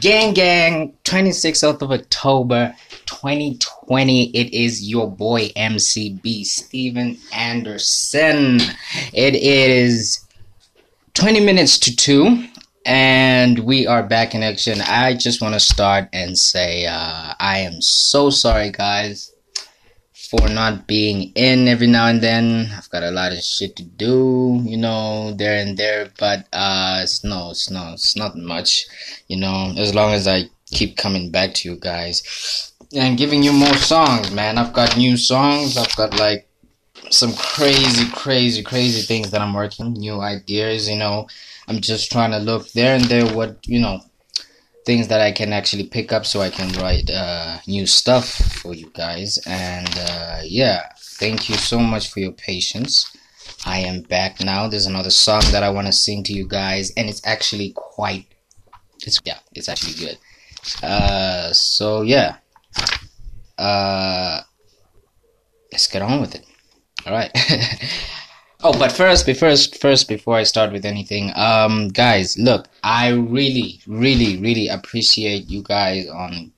Gang Gang, 26th of October 2020. It is your boy MCB, Steven Anderson. It is 20 minutes to 2, and we are back in action. I just want to start and say uh, I am so sorry, guys for not being in every now and then. I've got a lot of shit to do, you know, there and there, but uh it's no, it's no, it's not much, you know, as long as I keep coming back to you guys and giving you more songs, man. I've got new songs. I've got like some crazy, crazy, crazy things that I'm working, new ideas, you know. I'm just trying to look there and there what, you know, things that I can actually pick up so I can write uh, new stuff for you guys. And uh, yeah, thank you so much for your patience. I am back now. There's another song that I want to sing to you guys, and it's actually quite. It's yeah, it's actually good. Uh, so yeah. Uh, let's get on with it. All right. Oh, but first, first, first, before I start with anything, um, guys, look, I really, really, really appreciate you guys on,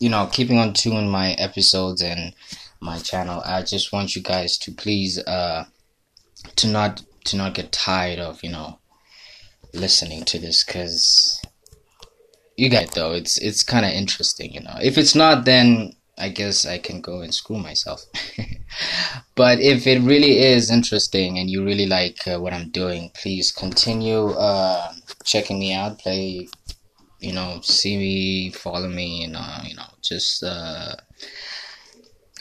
you know, keeping on tuning my episodes and my channel. I just want you guys to please, uh, to not, to not get tired of, you know, listening to this, cause you get though, it's, it's kind of interesting, you know. If it's not, then I guess I can go and screw myself. but if it really is interesting and you really like uh, what I'm doing, please continue uh, checking me out. Play, you know, see me, follow me, and uh, you know, just uh,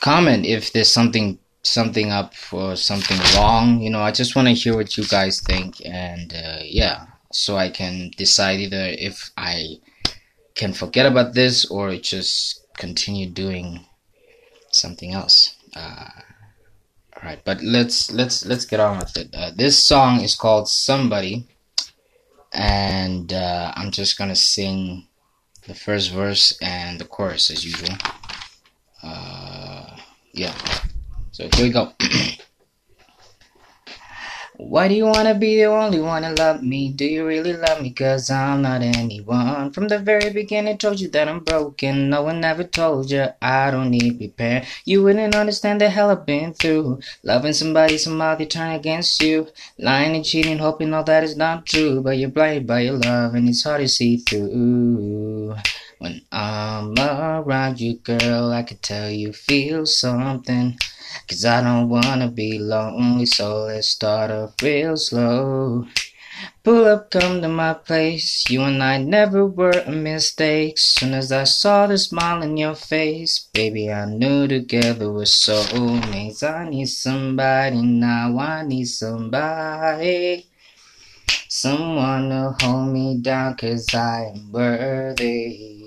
comment if there's something something up or something wrong. You know, I just want to hear what you guys think, and uh, yeah, so I can decide either if I can forget about this or just continue doing something else. All right, but let's let's let's get on with it. Uh, this song is called "Somebody," and uh, I'm just gonna sing the first verse and the chorus as usual. Uh, yeah. So here we go. Why do you wanna be the only one to love me? Do you really love me? Cause I'm not anyone. From the very beginning, told you that I'm broken. No one ever told you I don't need repair. You wouldn't understand the hell I've been through. Loving somebody, somehow they turn against you. Lying and cheating, hoping all that is not true. But you're blinded by your love, and it's hard to see through. When I'm around you, girl, I can tell you feel something. Cause I don't wanna be lonely, so let's start off real slow. Pull up, come to my place. You and I never were a mistake. Soon as I saw the smile in your face, baby, I knew together we're soulmates. I need somebody now, I need somebody. Someone to hold me down, cause I am worthy.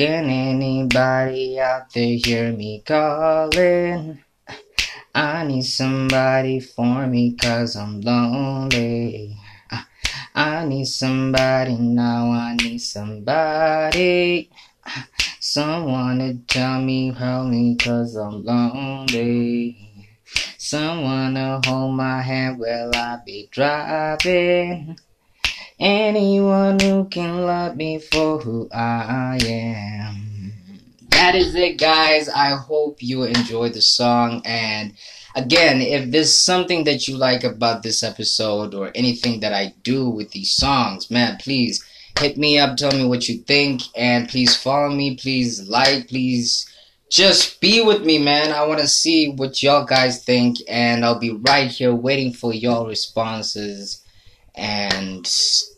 Can anybody out there hear me calling? I need somebody for me cause I'm lonely. I need somebody now, I need somebody. Someone to tell me help me cause I'm lonely. Someone to hold my hand while I be driving. Anyone who can love me for who I am. That is it, guys. I hope you enjoyed the song. And again, if there's something that you like about this episode or anything that I do with these songs, man, please hit me up. Tell me what you think. And please follow me. Please like. Please just be with me, man. I want to see what y'all guys think. And I'll be right here waiting for y'all responses. And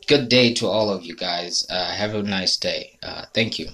good day to all of you guys. Uh, have a nice day. Uh, thank you.